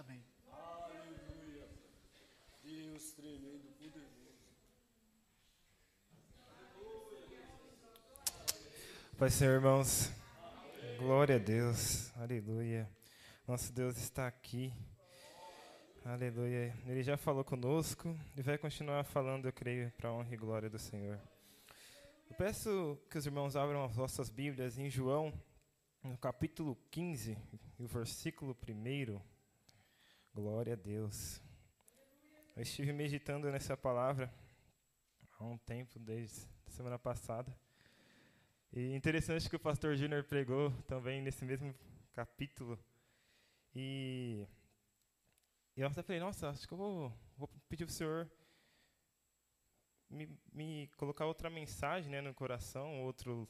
Amém. Aleluia. Deus tremendo, poderoso. Pai Senhor, irmãos. Glória a Deus. Aleluia. Nosso Deus está aqui. Aleluia. Ele já falou conosco e vai continuar falando, eu creio, para a honra e glória do Senhor. Eu peço que os irmãos abram as vossas Bíblias em João, no capítulo 15, e o versículo 1. Glória a Deus. Eu estive meditando nessa palavra há um tempo, desde semana passada. E interessante que o pastor Júnior pregou também nesse mesmo capítulo. E eu até falei, nossa, acho que eu vou, vou pedir para o senhor me, me, colocar outra mensagem né, no coração, outro,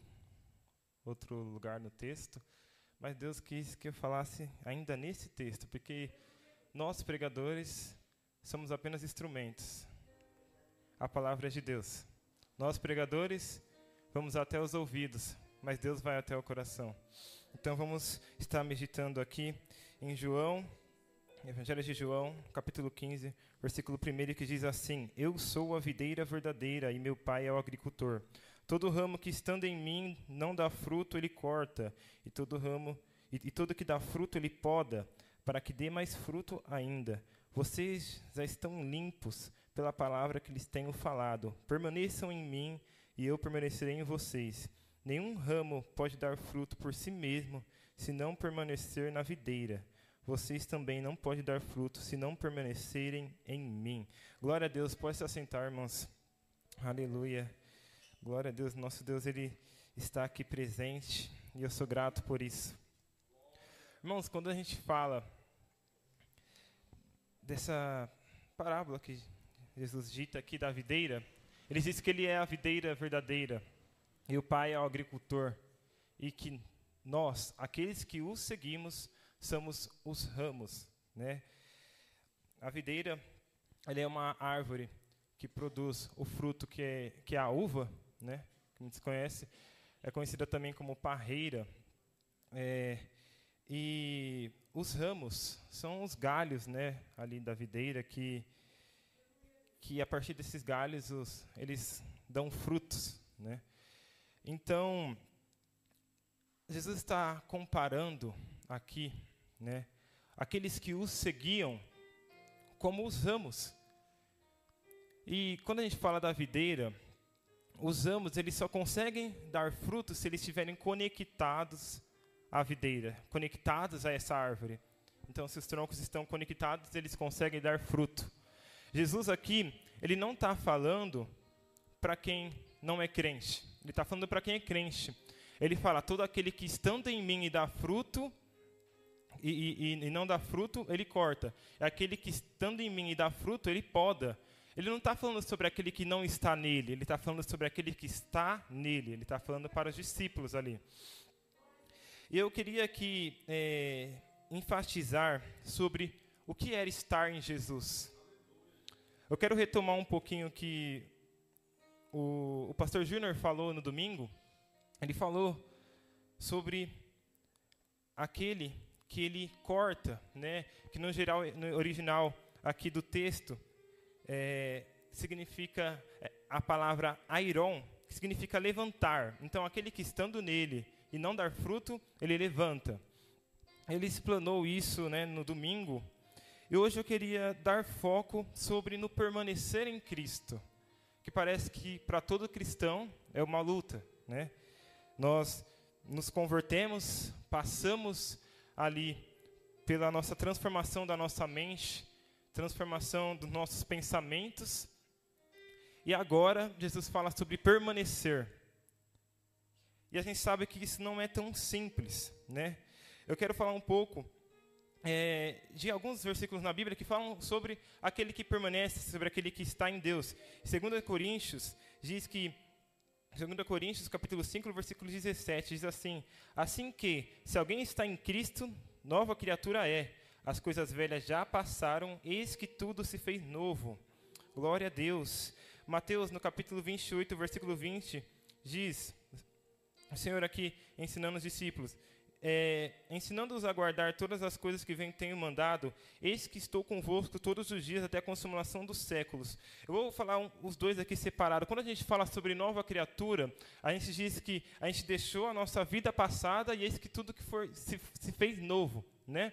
outro lugar no texto. Mas Deus quis que eu falasse ainda nesse texto, porque nós, pregadores, somos apenas instrumentos. A palavra é de Deus. Nós, pregadores, vamos até os ouvidos, mas Deus vai até o coração. Então vamos estar meditando aqui em João Evangelho de João, capítulo 15, versículo 1, que diz assim: Eu sou a videira verdadeira e meu pai é o agricultor. Todo ramo que estando em mim não dá fruto, ele corta, e todo ramo e, e todo que dá fruto ele poda, para que dê mais fruto ainda. Vocês já estão limpos pela palavra que lhes tenho falado. Permaneçam em mim e eu permanecerei em vocês. Nenhum ramo pode dar fruto por si mesmo, se não permanecer na videira vocês também não podem dar fruto se não permanecerem em mim. Glória a Deus, pode se assentar, irmãos. Aleluia. Glória a Deus, nosso Deus, Ele está aqui presente e eu sou grato por isso. Irmãos, quando a gente fala dessa parábola que Jesus dita aqui da videira, ele diz que ele é a videira verdadeira e o Pai é o agricultor e que nós, aqueles que o seguimos, somos os ramos, né? A videira, ela é uma árvore que produz o fruto que é, que é a uva, né? Que muitos conhecem. É conhecida também como parreira. É, e os ramos são os galhos, né? Ali da videira que que a partir desses galhos os, eles dão frutos, né? Então Jesus está comparando aqui né? Aqueles que os seguiam como os ramos. E quando a gente fala da videira, os ramos eles só conseguem dar frutos se eles estiverem conectados à videira, conectados a essa árvore. Então, se os troncos estão conectados, eles conseguem dar fruto. Jesus aqui, ele não está falando para quem não é crente. Ele está falando para quem é crente. Ele fala: todo aquele que estando em mim e dá fruto, e, e, e não dá fruto, ele corta. Aquele que estando em mim e dá fruto, ele poda. Ele não está falando sobre aquele que não está nele, ele está falando sobre aquele que está nele. Ele está falando para os discípulos ali. Eu queria aqui é, enfatizar sobre o que era estar em Jesus. Eu quero retomar um pouquinho que o, o pastor Júnior falou no domingo. Ele falou sobre aquele que ele corta, né? Que no geral, no original aqui do texto, é, significa é, a palavra airon, que significa levantar. Então, aquele que estando nele e não dar fruto, ele levanta. Ele explanou isso, né, no domingo. E hoje eu queria dar foco sobre no permanecer em Cristo, que parece que para todo cristão é uma luta, né? Nós nos convertemos, passamos ali pela nossa transformação da nossa mente, transformação dos nossos pensamentos. E agora Jesus fala sobre permanecer. E a gente sabe que isso não é tão simples, né? Eu quero falar um pouco é, de alguns versículos na Bíblia que falam sobre aquele que permanece, sobre aquele que está em Deus. 2 Coríntios diz que 2 Coríntios, capítulo 5, versículo 17, diz assim: Assim que, se alguém está em Cristo, nova criatura é. As coisas velhas já passaram, eis que tudo se fez novo. Glória a Deus. Mateus, no capítulo 28, versículo 20, diz: O Senhor aqui ensinando os discípulos: é, ensinando-os a guardar todas as coisas que vem tenho mandado, eis que estou convosco todos os dias até a consumação dos séculos. Eu vou falar um, os dois aqui separados. Quando a gente fala sobre nova criatura, a gente diz que a gente deixou a nossa vida passada e eis que tudo que for se, se fez novo, né?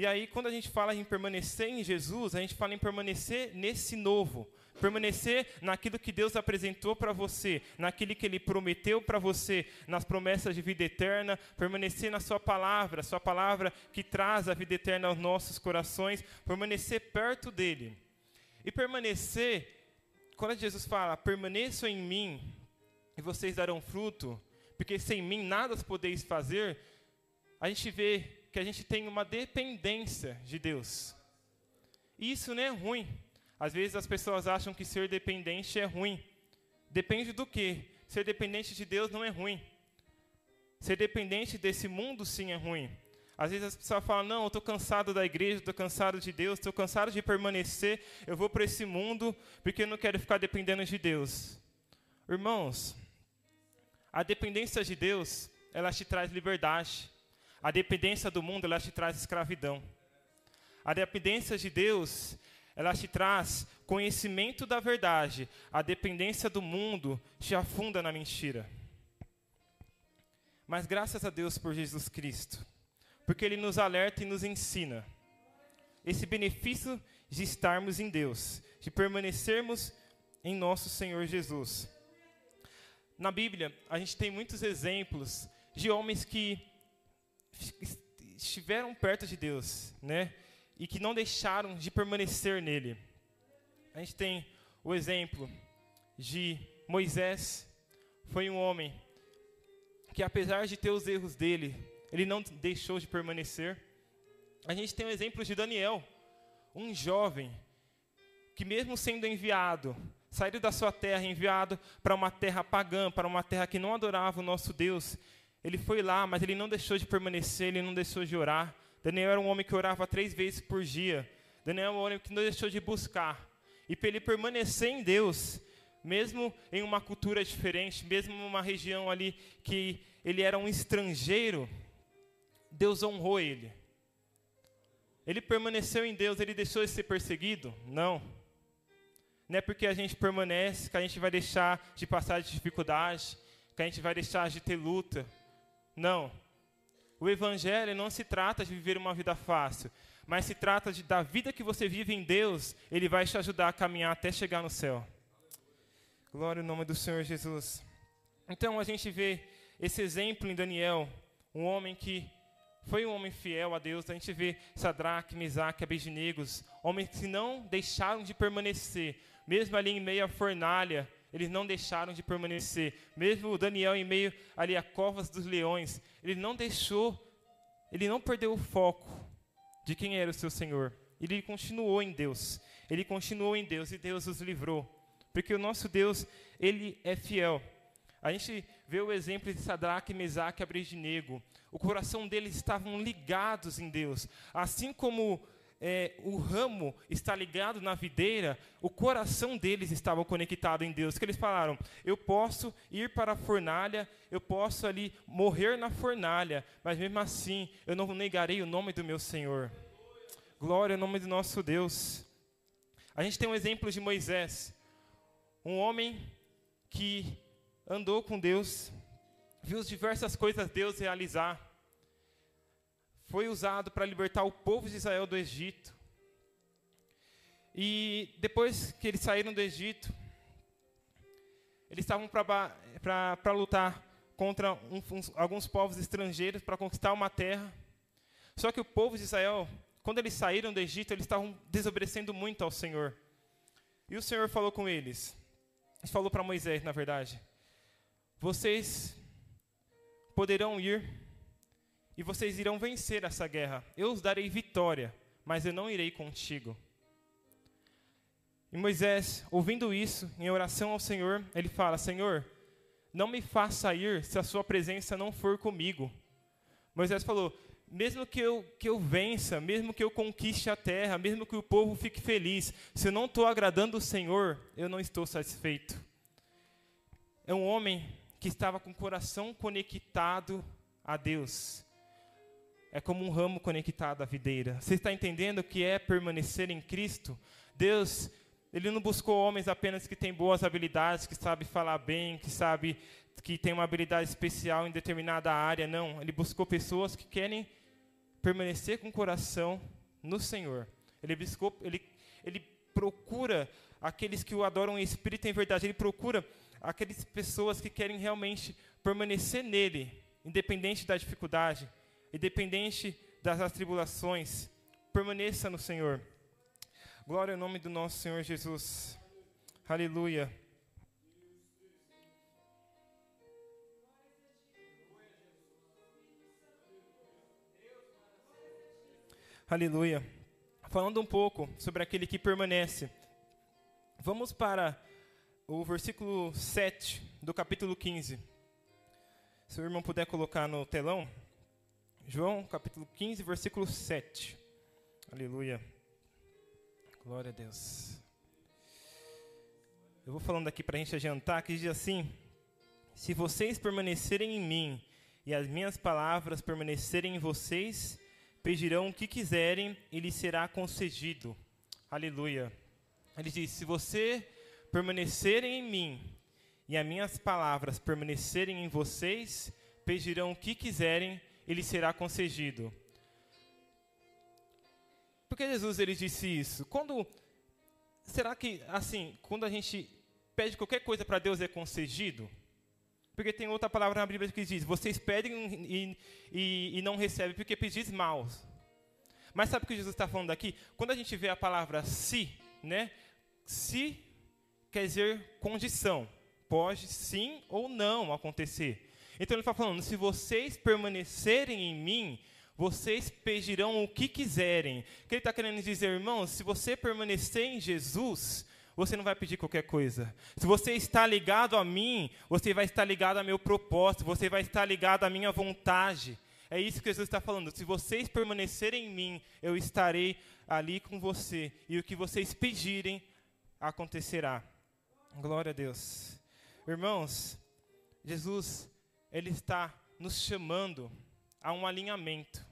E aí, quando a gente fala em permanecer em Jesus, a gente fala em permanecer nesse novo, permanecer naquilo que Deus apresentou para você, naquilo que Ele prometeu para você, nas promessas de vida eterna, permanecer na Sua palavra, Sua palavra que traz a vida eterna aos nossos corações, permanecer perto dEle. E permanecer, quando Jesus fala, permaneçam em mim e vocês darão fruto, porque sem mim nada podeis fazer, a gente vê que a gente tem uma dependência de Deus. E isso não é ruim. Às vezes as pessoas acham que ser dependente é ruim. Depende do que? Ser dependente de Deus não é ruim. Ser dependente desse mundo sim é ruim. Às vezes as pessoas falam: Não, eu estou cansado da igreja, estou cansado de Deus, estou cansado de permanecer, eu vou para esse mundo porque eu não quero ficar dependendo de Deus. Irmãos, a dependência de Deus, ela te traz liberdade. A dependência do mundo, ela te traz escravidão. A dependência de Deus, ela te traz conhecimento da verdade. A dependência do mundo te afunda na mentira. Mas graças a Deus por Jesus Cristo, porque Ele nos alerta e nos ensina esse benefício de estarmos em Deus, de permanecermos em nosso Senhor Jesus. Na Bíblia, a gente tem muitos exemplos de homens que estiveram perto de Deus, né? E que não deixaram de permanecer nele. A gente tem o exemplo de Moisés, foi um homem que apesar de ter os erros dele, ele não deixou de permanecer. A gente tem o exemplo de Daniel, um jovem que mesmo sendo enviado, saiu da sua terra, enviado para uma terra pagã, para uma terra que não adorava o nosso Deus, ele foi lá, mas ele não deixou de permanecer, ele não deixou de orar. Daniel era um homem que orava três vezes por dia. Daniel era um homem que não deixou de buscar. E para ele permanecer em Deus, mesmo em uma cultura diferente, mesmo em uma região ali que ele era um estrangeiro, Deus honrou ele. Ele permaneceu em Deus, ele deixou de ser perseguido? Não. Não é porque a gente permanece que a gente vai deixar de passar de dificuldade, que a gente vai deixar de ter luta. Não. O evangelho não se trata de viver uma vida fácil, mas se trata de, da vida que você vive em Deus, Ele vai te ajudar a caminhar até chegar no céu. Glória ao nome do Senhor Jesus. Então a gente vê esse exemplo em Daniel, um homem que foi um homem fiel a Deus. A gente vê Sadraque, Mesaque, Abedinegos, homens que não deixaram de permanecer, mesmo ali em meio à fornalha, eles não deixaram de permanecer. Mesmo Daniel em meio ali a covas dos leões, ele não deixou, ele não perdeu o foco de quem era o seu Senhor. Ele continuou em Deus. Ele continuou em Deus e Deus os livrou. Porque o nosso Deus, ele é fiel. A gente vê o exemplo de Sadraque, Mesaque e Abednego. O coração deles estavam ligados em Deus. Assim como é, o ramo está ligado na videira, o coração deles estava conectado em Deus. Que eles falaram: eu posso ir para a fornalha, eu posso ali morrer na fornalha, mas mesmo assim eu não negarei o nome do meu Senhor. Glória ao nome do nosso Deus. A gente tem um exemplo de Moisés, um homem que andou com Deus, viu diversas coisas Deus realizar foi usado para libertar o povo de Israel do Egito. E depois que eles saíram do Egito, eles estavam para lutar contra um, alguns povos estrangeiros para conquistar uma terra. Só que o povo de Israel, quando eles saíram do Egito, eles estavam desobedecendo muito ao Senhor. E o Senhor falou com eles. Ele falou para Moisés, na verdade: Vocês poderão ir e vocês irão vencer essa guerra. Eu os darei vitória, mas eu não irei contigo. E Moisés, ouvindo isso, em oração ao Senhor, ele fala: Senhor, não me faça ir se a sua presença não for comigo. Moisés falou: mesmo que eu, que eu vença, mesmo que eu conquiste a terra, mesmo que o povo fique feliz, se eu não estou agradando o Senhor, eu não estou satisfeito. É um homem que estava com o coração conectado a Deus é como um ramo conectado à videira. Você está entendendo o que é permanecer em Cristo? Deus, Ele não buscou homens apenas que têm boas habilidades, que sabem falar bem, que sabe que tem uma habilidade especial em determinada área. Não, Ele buscou pessoas que querem permanecer com o coração no Senhor. Ele buscou, Ele, Ele procura aqueles que o adoram em espírito e em verdade. Ele procura aquelas pessoas que querem realmente permanecer nele, independente da dificuldade, independente das tribulações. Permaneça no Senhor. Glória ao nome do nosso Senhor Jesus. Aleluia. Aleluia. Falando um pouco sobre aquele que permanece. Vamos para o versículo 7 do capítulo 15. Se o irmão puder colocar no telão. João, capítulo 15, versículo 7. Aleluia. Glória a Deus. Eu vou falando aqui para a gente adiantar, que diz assim: Se vocês permanecerem em mim e as minhas palavras permanecerem em vocês, pedirão o que quiserem e lhes será concedido. Aleluia. Ele diz: Se você permanecerem em mim e as minhas palavras permanecerem em vocês, pedirão o que quiserem e lhes será concedido. Por que Jesus ele disse isso? Quando será que assim, quando a gente pede qualquer coisa para Deus é concedido? Porque tem outra palavra na Bíblia que diz: vocês pedem e, e, e não recebem porque pedis mal. Mas sabe o que Jesus está falando aqui? Quando a gente vê a palavra se, né? Se quer dizer condição. Pode sim ou não acontecer. Então ele está falando: se vocês permanecerem em mim, vocês pedirão o que quiserem. O que ele está querendo dizer, irmãos? Se você permanecer em Jesus, você não vai pedir qualquer coisa. Se você está ligado a mim, você vai estar ligado a meu propósito, você vai estar ligado à minha vontade. É isso que Jesus está falando. Se vocês permanecerem em mim, eu estarei ali com você. E o que vocês pedirem, acontecerá. Glória a Deus. Irmãos, Jesus, Ele está nos chamando a um alinhamento.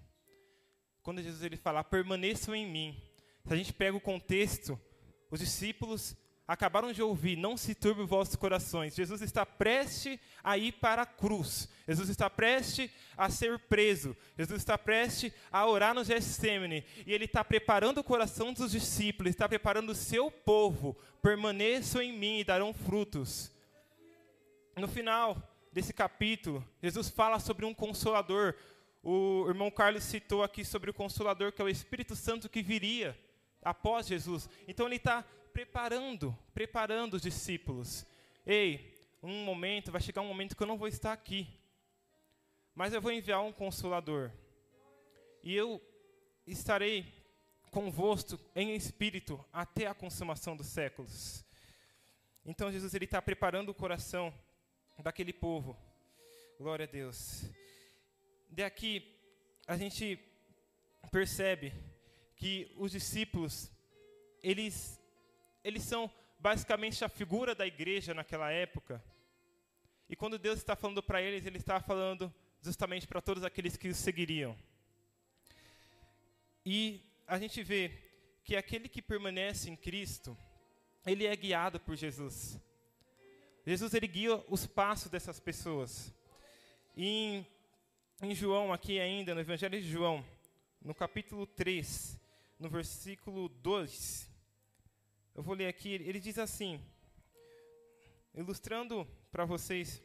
Quando Jesus ele fala, permaneçam em mim. Se a gente pega o contexto, os discípulos acabaram de ouvir, não se turbe os vossos corações. Jesus está prestes a ir para a cruz. Jesus está prestes a ser preso. Jesus está prestes a orar no Getsemane. E ele está preparando o coração dos discípulos, está preparando o seu povo. Permaneçam em mim e darão frutos. No final desse capítulo, Jesus fala sobre um consolador. O irmão Carlos citou aqui sobre o consolador, que é o Espírito Santo que viria após Jesus. Então ele está preparando, preparando os discípulos. Ei, um momento, vai chegar um momento que eu não vou estar aqui. Mas eu vou enviar um consolador. E eu estarei convosco em espírito até a consumação dos séculos. Então Jesus ele está preparando o coração daquele povo. Glória a Deus. Daqui a gente percebe que os discípulos eles eles são basicamente a figura da igreja naquela época. E quando Deus está falando para eles, Ele está falando justamente para todos aqueles que os seguiriam. E a gente vê que aquele que permanece em Cristo, ele é guiado por Jesus. Jesus ele guia os passos dessas pessoas. E em, em João, aqui ainda, no Evangelho de João, no capítulo 3, no versículo 2, eu vou ler aqui, ele diz assim, ilustrando para vocês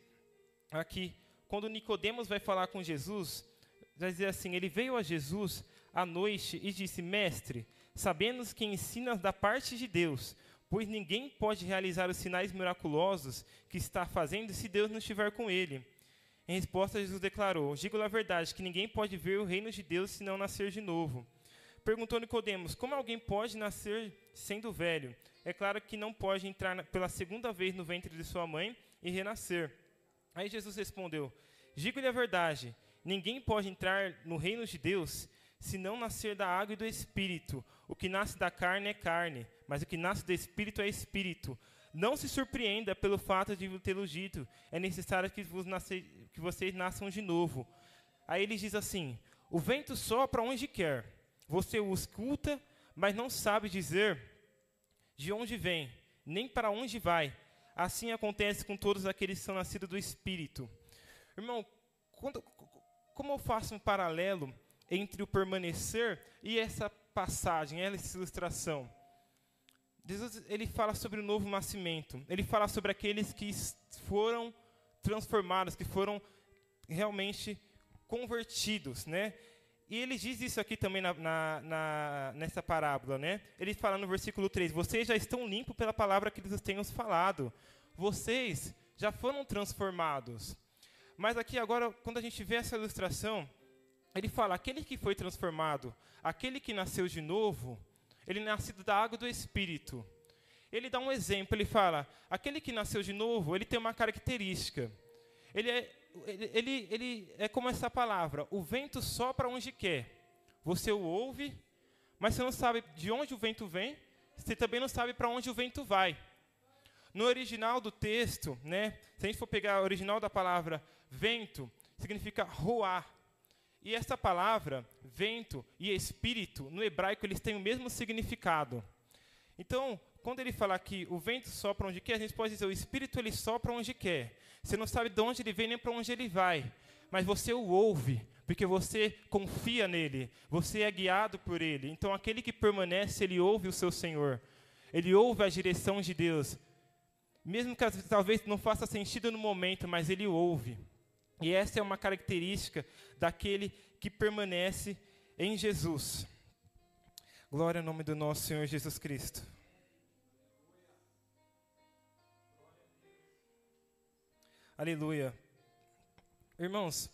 aqui, quando Nicodemos vai falar com Jesus, vai dizer assim, ele veio a Jesus à noite e disse, mestre, sabemos que ensinas da parte de Deus, pois ninguém pode realizar os sinais miraculosos que está fazendo se Deus não estiver com ele. Em resposta, Jesus declarou: Digo a verdade que ninguém pode ver o reino de Deus se não nascer de novo. Perguntou Nicodemos: Como alguém pode nascer sendo velho? É claro que não pode entrar pela segunda vez no ventre de sua mãe e renascer. Aí Jesus respondeu: Digo-lhe a verdade: ninguém pode entrar no reino de Deus se não nascer da água e do espírito. O que nasce da carne é carne, mas o que nasce do espírito é espírito. Não se surpreenda pelo fato de tê-lo dito. É necessário que, nasce, que vocês nasçam de novo. Aí ele diz assim: O vento sopra onde quer. Você o escuta, mas não sabe dizer de onde vem, nem para onde vai. Assim acontece com todos aqueles que são nascidos do Espírito. Irmão, quando, como eu faço um paralelo entre o permanecer e essa passagem, essa ilustração? Jesus ele fala sobre o novo nascimento. Ele fala sobre aqueles que foram transformados, que foram realmente convertidos, né? E ele diz isso aqui também na, na, na, nessa parábola, né? Ele fala no versículo 3: Vocês já estão limpos pela palavra que lhes tenho falado. Vocês já foram transformados. Mas aqui agora, quando a gente vê essa ilustração, ele fala: aquele que foi transformado, aquele que nasceu de novo, ele é nascido da água do Espírito. Ele dá um exemplo, ele fala: aquele que nasceu de novo, ele tem uma característica. Ele é, ele, ele, ele é como essa palavra: o vento sopra onde quer. Você o ouve, mas você não sabe de onde o vento vem, você também não sabe para onde o vento vai. No original do texto, né, se a gente for pegar o original da palavra vento, significa roar. E essa palavra, vento e espírito, no hebraico eles têm o mesmo significado. Então, quando ele fala que o vento sopra onde quer, a gente pode dizer o espírito ele sopra onde quer. Você não sabe de onde ele vem nem para onde ele vai, mas você o ouve, porque você confia nele, você é guiado por ele. Então, aquele que permanece, ele ouve o seu Senhor, ele ouve a direção de Deus, mesmo que talvez não faça sentido no momento, mas ele ouve. E essa é uma característica daquele que permanece em Jesus. Glória ao nome do nosso Senhor Jesus Cristo. Aleluia. Irmãos,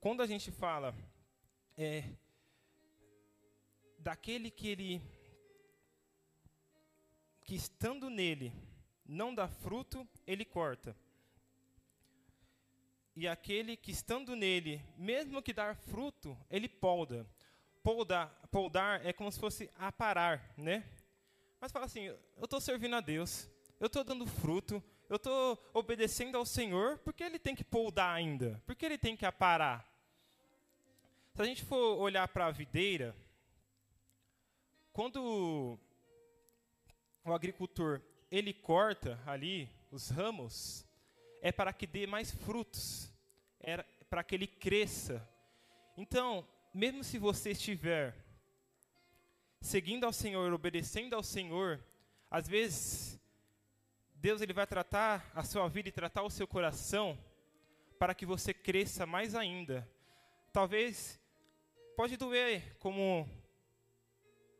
quando a gente fala é, daquele que ele, que estando nele não dá fruto, ele corta e aquele que estando nele, mesmo que dar fruto, ele polda. Poldar, poldar é como se fosse aparar, né? Mas fala assim, eu estou servindo a Deus, eu estou dando fruto, eu estou obedecendo ao Senhor, por que ele tem que poldar ainda? Por que ele tem que aparar? Se a gente for olhar para a videira, quando o agricultor ele corta ali os ramos, é para que dê mais frutos, é para que ele cresça. Então, mesmo se você estiver seguindo ao Senhor, obedecendo ao Senhor, às vezes Deus ele vai tratar a sua vida e tratar o seu coração para que você cresça mais ainda. Talvez pode doer como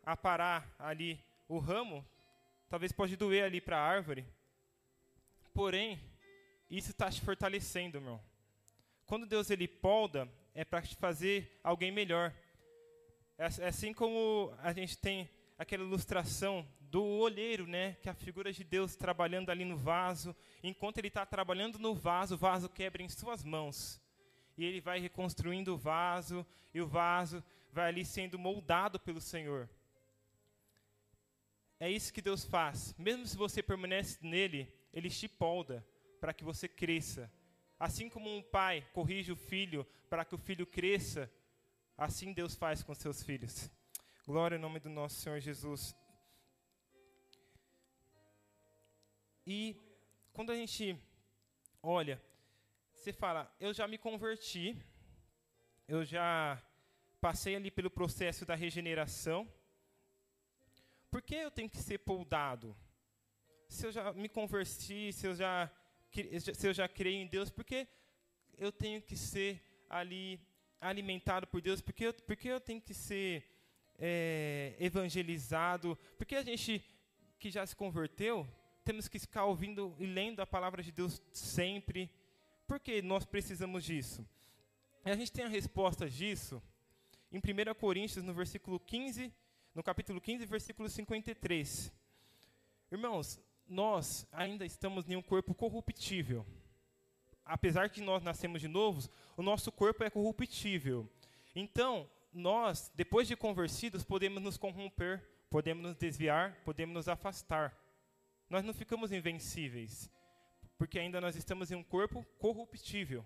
aparar ali o ramo, talvez pode doer ali para a árvore. Porém, isso está te fortalecendo, meu. Quando Deus ele polda, é para te fazer alguém melhor. É, é assim como a gente tem aquela ilustração do olheiro, né, que a figura de Deus trabalhando ali no vaso. Enquanto ele está trabalhando no vaso, o vaso quebra em suas mãos. E ele vai reconstruindo o vaso, e o vaso vai ali sendo moldado pelo Senhor. É isso que Deus faz. Mesmo se você permanece nele, ele te polda para que você cresça. Assim como um pai corrige o filho para que o filho cresça, assim Deus faz com seus filhos. Glória ao nome do nosso Senhor Jesus. E quando a gente olha, você fala, eu já me converti, eu já passei ali pelo processo da regeneração. Por que eu tenho que ser poldado? Se eu já me converti, se eu já se eu já creio em Deus, por que eu tenho que ser ali alimentado por Deus? Por que eu, eu tenho que ser é, evangelizado? Por que a gente que já se converteu temos que ficar ouvindo e lendo a palavra de Deus sempre? Por que nós precisamos disso? E a gente tem a resposta disso em 1 Coríntios, no versículo 15, no capítulo 15, versículo 53. Irmãos, nós ainda estamos em um corpo corruptível. Apesar que nós nascemos de novo, o nosso corpo é corruptível. Então, nós, depois de convertidos, podemos nos corromper, podemos nos desviar, podemos nos afastar. Nós não ficamos invencíveis, porque ainda nós estamos em um corpo corruptível.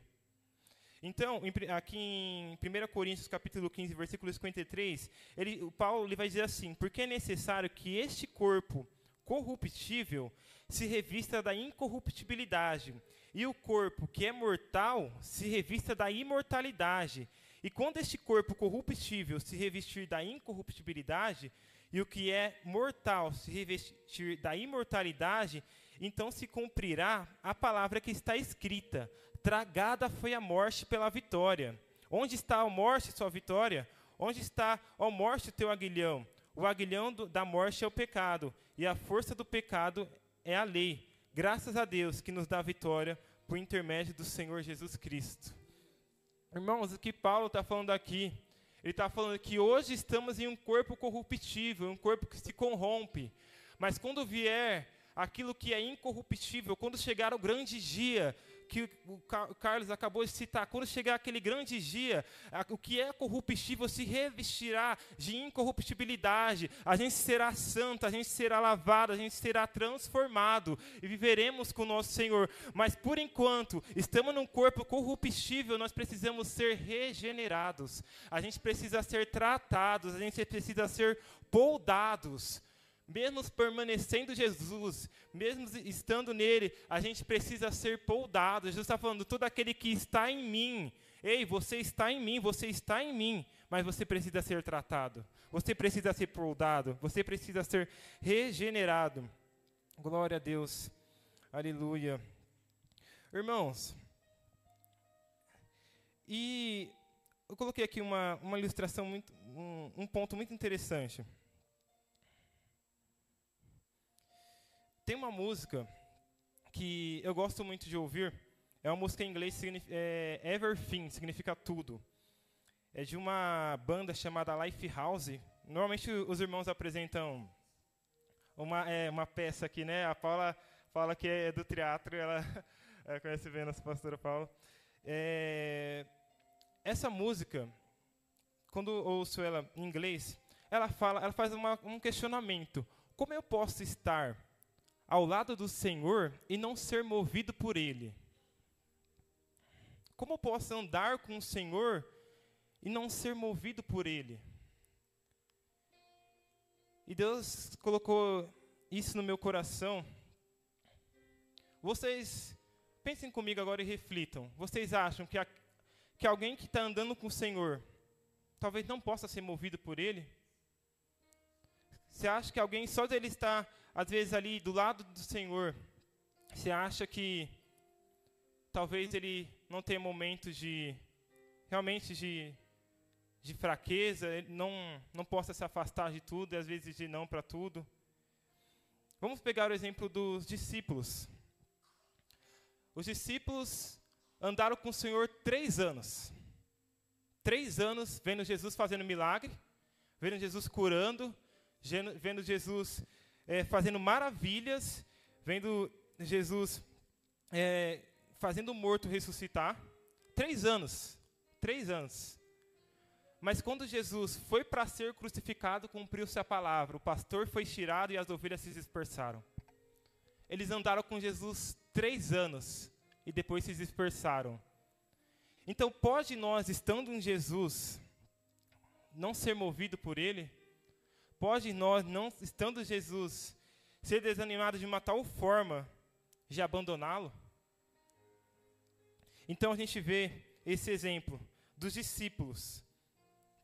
Então, aqui em 1 Coríntios capítulo 15, versículo 53, ele, o Paulo ele vai dizer assim: porque é necessário que este corpo corruptível se revista da incorruptibilidade, e o corpo que é mortal se revista da imortalidade. E quando este corpo corruptível se revestir da incorruptibilidade, e o que é mortal se revestir da imortalidade, então se cumprirá a palavra que está escrita: Tragada foi a morte pela vitória. Onde está a morte, sua vitória? Onde está, a morte, o teu aguilhão? O aguilhão do, da morte é o pecado, e a força do pecado é a lei. Graças a Deus que nos dá vitória por intermédio do Senhor Jesus Cristo. Irmãos, o que Paulo está falando aqui, ele está falando que hoje estamos em um corpo corruptível, um corpo que se corrompe. Mas quando vier aquilo que é incorruptível, quando chegar o grande dia, que o Carlos acabou de citar, quando chegar aquele grande dia, o que é corruptível se revestirá de incorruptibilidade, a gente será santo, a gente será lavado, a gente será transformado e viveremos com o nosso Senhor. Mas por enquanto, estamos num corpo corruptível, nós precisamos ser regenerados, a gente precisa ser tratados, a gente precisa ser poldados mesmo permanecendo Jesus, mesmo estando nele, a gente precisa ser poldado. Jesus está falando, todo aquele que está em mim, ei, você está em mim, você está em mim, mas você precisa ser tratado, você precisa ser poldado, você precisa ser regenerado. Glória a Deus, aleluia. Irmãos, e eu coloquei aqui uma, uma ilustração, muito, um, um ponto muito interessante. Tem uma música que eu gosto muito de ouvir. É uma música em inglês, é, Everything, significa tudo. É de uma banda chamada Lifehouse. Normalmente os irmãos apresentam uma, é, uma peça aqui, né? A Paula fala que é do teatro, ela, conhece bem a nossa pastora Paula. É, essa música, quando ouço ela em inglês, ela fala, ela faz uma, um questionamento: como eu posso estar ao lado do Senhor e não ser movido por Ele? Como posso andar com o Senhor e não ser movido por Ele? E Deus colocou isso no meu coração. Vocês pensem comigo agora e reflitam. Vocês acham que, a, que alguém que está andando com o Senhor talvez não possa ser movido por Ele? Você acha que alguém só dele estar às vezes ali do lado do Senhor, você acha que talvez ele não tenha momentos de realmente de, de fraqueza, ele não, não possa se afastar de tudo e às vezes de não para tudo. Vamos pegar o exemplo dos discípulos. Os discípulos andaram com o Senhor três anos. Três anos vendo Jesus fazendo milagre, vendo Jesus curando, vendo Jesus é, fazendo maravilhas, vendo Jesus é, fazendo o morto ressuscitar. Três anos. Três anos. Mas quando Jesus foi para ser crucificado, cumpriu-se a palavra. O pastor foi tirado e as ovelhas se dispersaram. Eles andaram com Jesus três anos e depois se dispersaram. Então, pode nós, estando em Jesus, não ser movido por Ele? Pode nós, não estando Jesus, ser desanimado de uma tal forma de abandoná-lo? Então a gente vê esse exemplo dos discípulos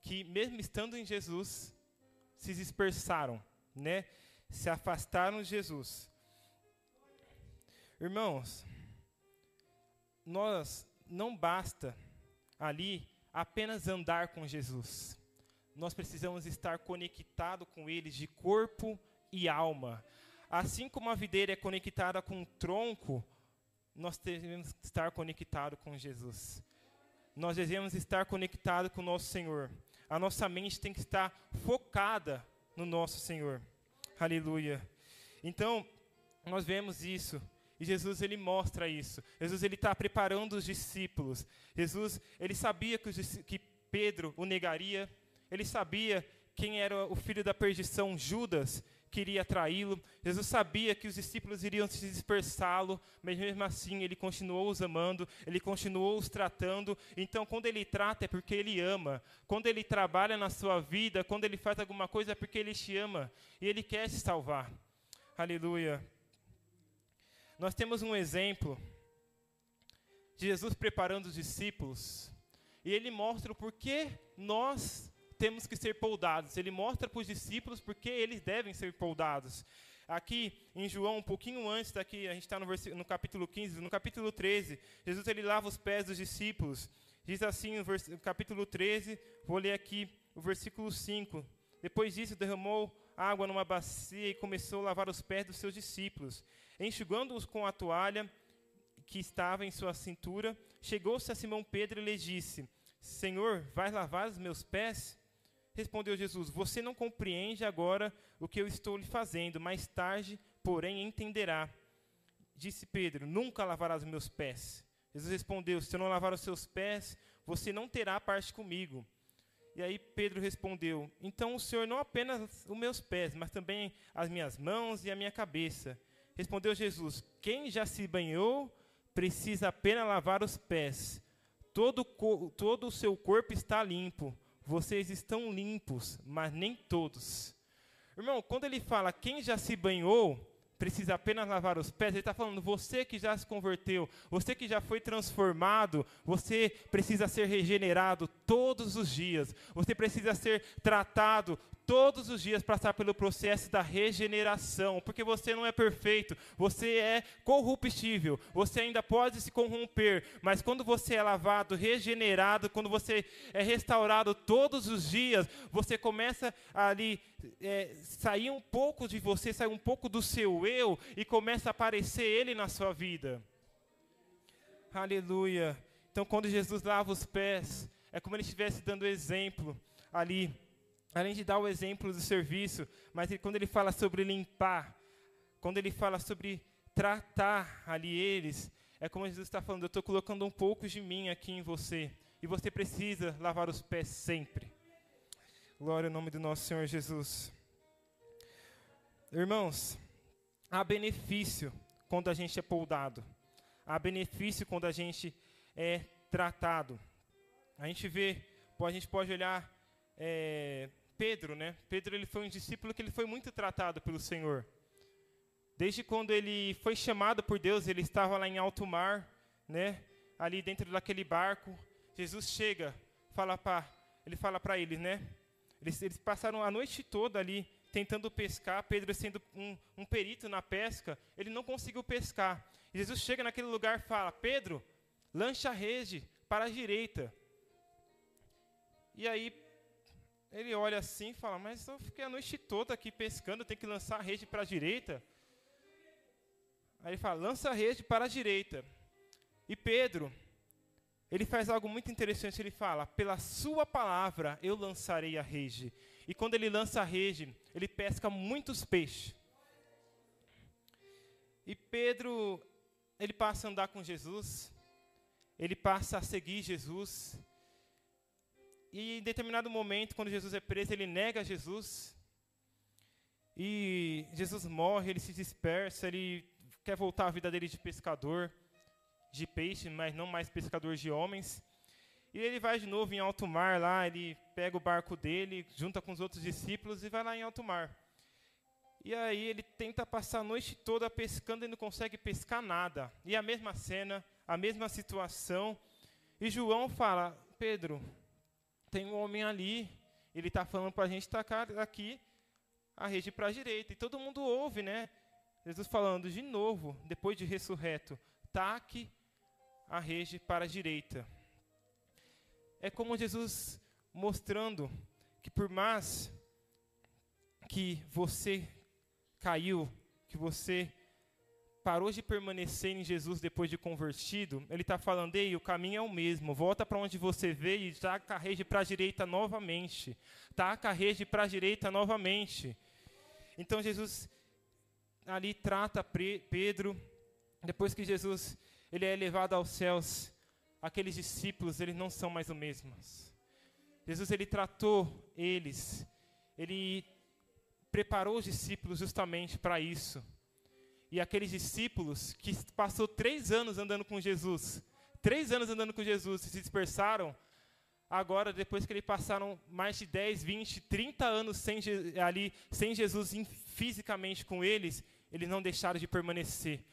que mesmo estando em Jesus se dispersaram, né? Se afastaram de Jesus. Irmãos, nós não basta ali apenas andar com Jesus nós precisamos estar conectado com Ele de corpo e alma. Assim como a videira é conectada com o tronco, nós devemos estar conectado com Jesus. Nós devemos estar conectado com o nosso Senhor. A nossa mente tem que estar focada no nosso Senhor. Aleluia. Então, nós vemos isso. E Jesus ele mostra isso. Jesus ele está preparando os discípulos. Jesus ele sabia que, os, que Pedro o negaria. Ele sabia quem era o filho da perdição, Judas, queria traí-lo. Jesus sabia que os discípulos iriam se dispersá-lo, mas mesmo assim ele continuou os amando, ele continuou os tratando. Então, quando ele trata é porque ele ama. Quando ele trabalha na sua vida, quando ele faz alguma coisa é porque ele te ama e ele quer se salvar. Aleluia. Nós temos um exemplo de Jesus preparando os discípulos, e ele mostra o porquê nós temos que ser poldados. Ele mostra para os discípulos porque eles devem ser poldados. Aqui em João, um pouquinho antes daqui, a gente está no, no, capítulo 15, no capítulo 13, Jesus ele lava os pés dos discípulos. Diz assim no capítulo 13, vou ler aqui o versículo 5. Depois disso, derramou água numa bacia e começou a lavar os pés dos seus discípulos. Enxugando-os com a toalha que estava em sua cintura, chegou-se a Simão Pedro e lhe disse: Senhor, vais lavar os meus pés? Respondeu Jesus: Você não compreende agora o que eu estou lhe fazendo, mais tarde, porém, entenderá. Disse Pedro: Nunca lavarás os meus pés. Jesus respondeu: Se eu não lavar os seus pés, você não terá parte comigo. E aí Pedro respondeu: Então o Senhor não apenas os meus pés, mas também as minhas mãos e a minha cabeça. Respondeu Jesus: Quem já se banhou precisa apenas lavar os pés. Todo, todo o seu corpo está limpo vocês estão limpos, mas nem todos. Irmão, quando ele fala quem já se banhou, precisa apenas lavar os pés, ele está falando, você que já se converteu, você que já foi transformado, você precisa ser regenerado todos os dias, você precisa ser tratado todos os dias passar pelo processo da regeneração, porque você não é perfeito, você é corruptível, você ainda pode se corromper, mas quando você é lavado, regenerado, quando você é restaurado todos os dias, você começa ali é, sair um pouco de você, sair um pouco do seu eu e começa a aparecer ele na sua vida. Aleluia. Então, quando Jesus lava os pés, é como ele estivesse dando exemplo ali além de dar o exemplo do serviço, mas ele, quando ele fala sobre limpar, quando ele fala sobre tratar ali eles, é como Jesus está falando, eu estou colocando um pouco de mim aqui em você, e você precisa lavar os pés sempre. Glória ao nome do nosso Senhor Jesus. Irmãos, há benefício quando a gente é poldado, há benefício quando a gente é tratado. A gente vê, a gente pode olhar é, Pedro, né? Pedro ele foi um discípulo que ele foi muito tratado pelo Senhor. Desde quando ele foi chamado por Deus, ele estava lá em alto mar, né? Ali dentro daquele barco, Jesus chega, fala para, ele fala para eles, né? Eles, eles, passaram a noite toda ali tentando pescar. Pedro sendo um, um perito na pesca, ele não conseguiu pescar. Jesus chega naquele lugar e fala: Pedro, lancha a rede para a direita. E aí ele olha assim e fala: Mas eu fiquei a noite toda aqui pescando, tem que lançar a rede para a direita. Aí ele fala: Lança a rede para a direita. E Pedro, ele faz algo muito interessante. Ele fala: Pela sua palavra eu lançarei a rede. E quando ele lança a rede, ele pesca muitos peixes. E Pedro, ele passa a andar com Jesus, ele passa a seguir Jesus, e em determinado momento, quando Jesus é preso, ele nega Jesus. E Jesus morre, ele se dispersa, ele quer voltar à vida dele de pescador de peixe, mas não mais pescador de homens. E ele vai de novo em alto mar lá, ele pega o barco dele, junta com os outros discípulos e vai lá em alto mar. E aí ele tenta passar a noite toda pescando e não consegue pescar nada. E a mesma cena, a mesma situação. E João fala: Pedro, tem um homem ali, ele está falando para a gente tacar aqui a rede para a direita. E todo mundo ouve, né? Jesus falando de novo, depois de ressurreto, taque a rede para a direita. É como Jesus mostrando que por mais que você caiu, que você parou de permanecer em Jesus depois de convertido, ele está falando, ei, o caminho é o mesmo, volta para onde você veio e taca a rede para a direita novamente. Taca a rede para a direita novamente. Então Jesus ali trata Pedro, depois que Jesus ele é levado aos céus, aqueles discípulos, eles não são mais os mesmos. Jesus ele tratou eles, ele preparou os discípulos justamente para isso. E aqueles discípulos que passou três anos andando com Jesus, três anos andando com Jesus, se dispersaram, agora, depois que eles passaram mais de 10, 20, 30 anos sem, ali, sem Jesus fisicamente com eles, eles não deixaram de permanecer.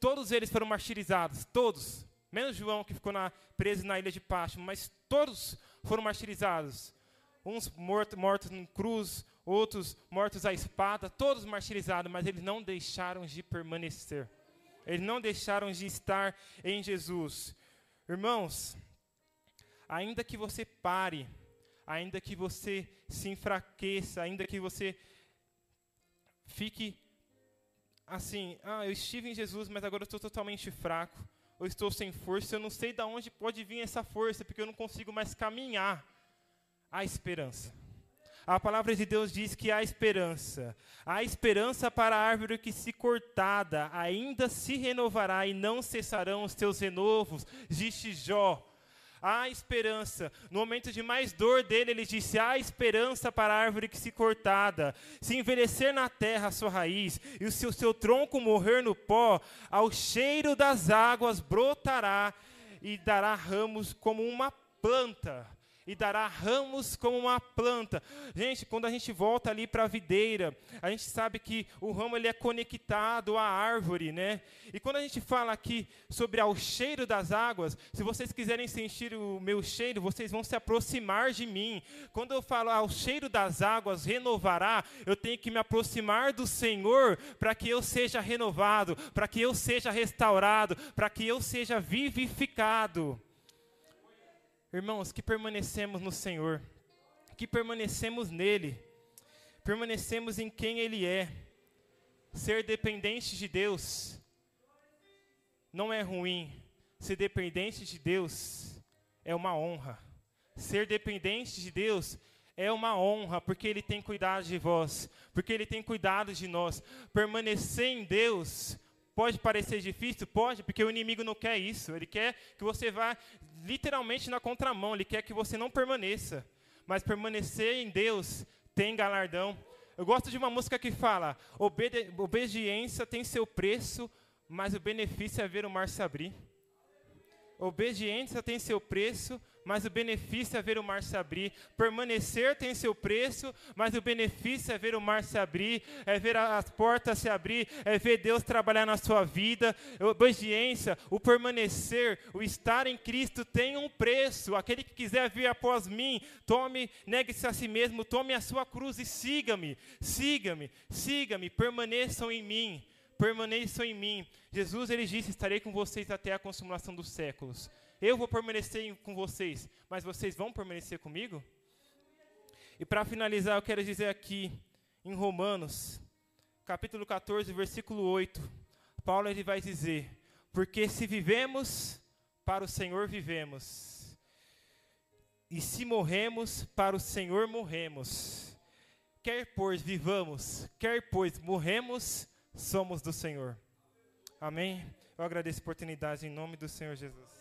Todos eles foram martirizados, todos. Menos João, que ficou na, preso na ilha de Pástimo, mas todos foram martirizados. Uns mortos, mortos em cruz, outros mortos à espada, todos martirizados, mas eles não deixaram de permanecer. Eles não deixaram de estar em Jesus. Irmãos, ainda que você pare, ainda que você se enfraqueça, ainda que você fique assim, ah, eu estive em Jesus, mas agora eu estou totalmente fraco, eu estou sem força, eu não sei de onde pode vir essa força, porque eu não consigo mais caminhar. Há esperança. A palavra de Deus diz que há esperança. Há esperança para a árvore que, se cortada, ainda se renovará e não cessarão os teus renovos, disse Jó. Há esperança. No momento de mais dor dele, ele disse: há esperança para a árvore que se cortada. Se envelhecer na terra a sua raiz, e o seu, seu tronco morrer no pó, ao cheiro das águas brotará e dará ramos como uma planta e dará ramos como uma planta. Gente, quando a gente volta ali para a videira, a gente sabe que o ramo ele é conectado à árvore, né? E quando a gente fala aqui sobre ao cheiro das águas, se vocês quiserem sentir o meu cheiro, vocês vão se aproximar de mim. Quando eu falo ao cheiro das águas renovará, eu tenho que me aproximar do Senhor para que eu seja renovado, para que eu seja restaurado, para que eu seja vivificado. Irmãos, que permanecemos no Senhor, que permanecemos nele, permanecemos em quem Ele é. Ser dependente de Deus não é ruim, ser dependente de Deus é uma honra. Ser dependente de Deus é uma honra, porque Ele tem cuidado de vós, porque Ele tem cuidado de nós. Permanecer em Deus Pode parecer difícil? Pode, porque o inimigo não quer isso. Ele quer que você vá literalmente na contramão. Ele quer que você não permaneça. Mas permanecer em Deus tem galardão. Eu gosto de uma música que fala: Obede obediência tem seu preço, mas o benefício é ver o mar se abrir. Obediência tem seu preço, mas o benefício é ver o mar se abrir. Permanecer tem seu preço, mas o benefício é ver o mar se abrir, é ver as portas se abrir, é ver Deus trabalhar na sua vida. Obediência, o permanecer, o estar em Cristo tem um preço. Aquele que quiser vir após mim, tome, negue-se a si mesmo, tome a sua cruz e siga-me, siga-me, siga-me, permaneçam em mim permaneçam em mim. Jesus ele disse: "Estarei com vocês até a consumação dos séculos". Eu vou permanecer com vocês, mas vocês vão permanecer comigo? E para finalizar, eu quero dizer aqui em Romanos, capítulo 14, versículo 8, Paulo ele vai dizer: "Porque se vivemos, para o Senhor vivemos. E se morremos, para o Senhor morremos. Quer pois vivamos, quer pois morremos, somos do Senhor." Amém. Eu agradeço a oportunidade em nome do Senhor Jesus.